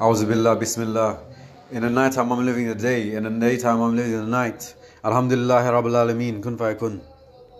Auzubillah, Bismillah. In the night time I'm living the day, in the daytime I'm living the night. Alhamdulillah Rabbil Alameen, kun fayakun.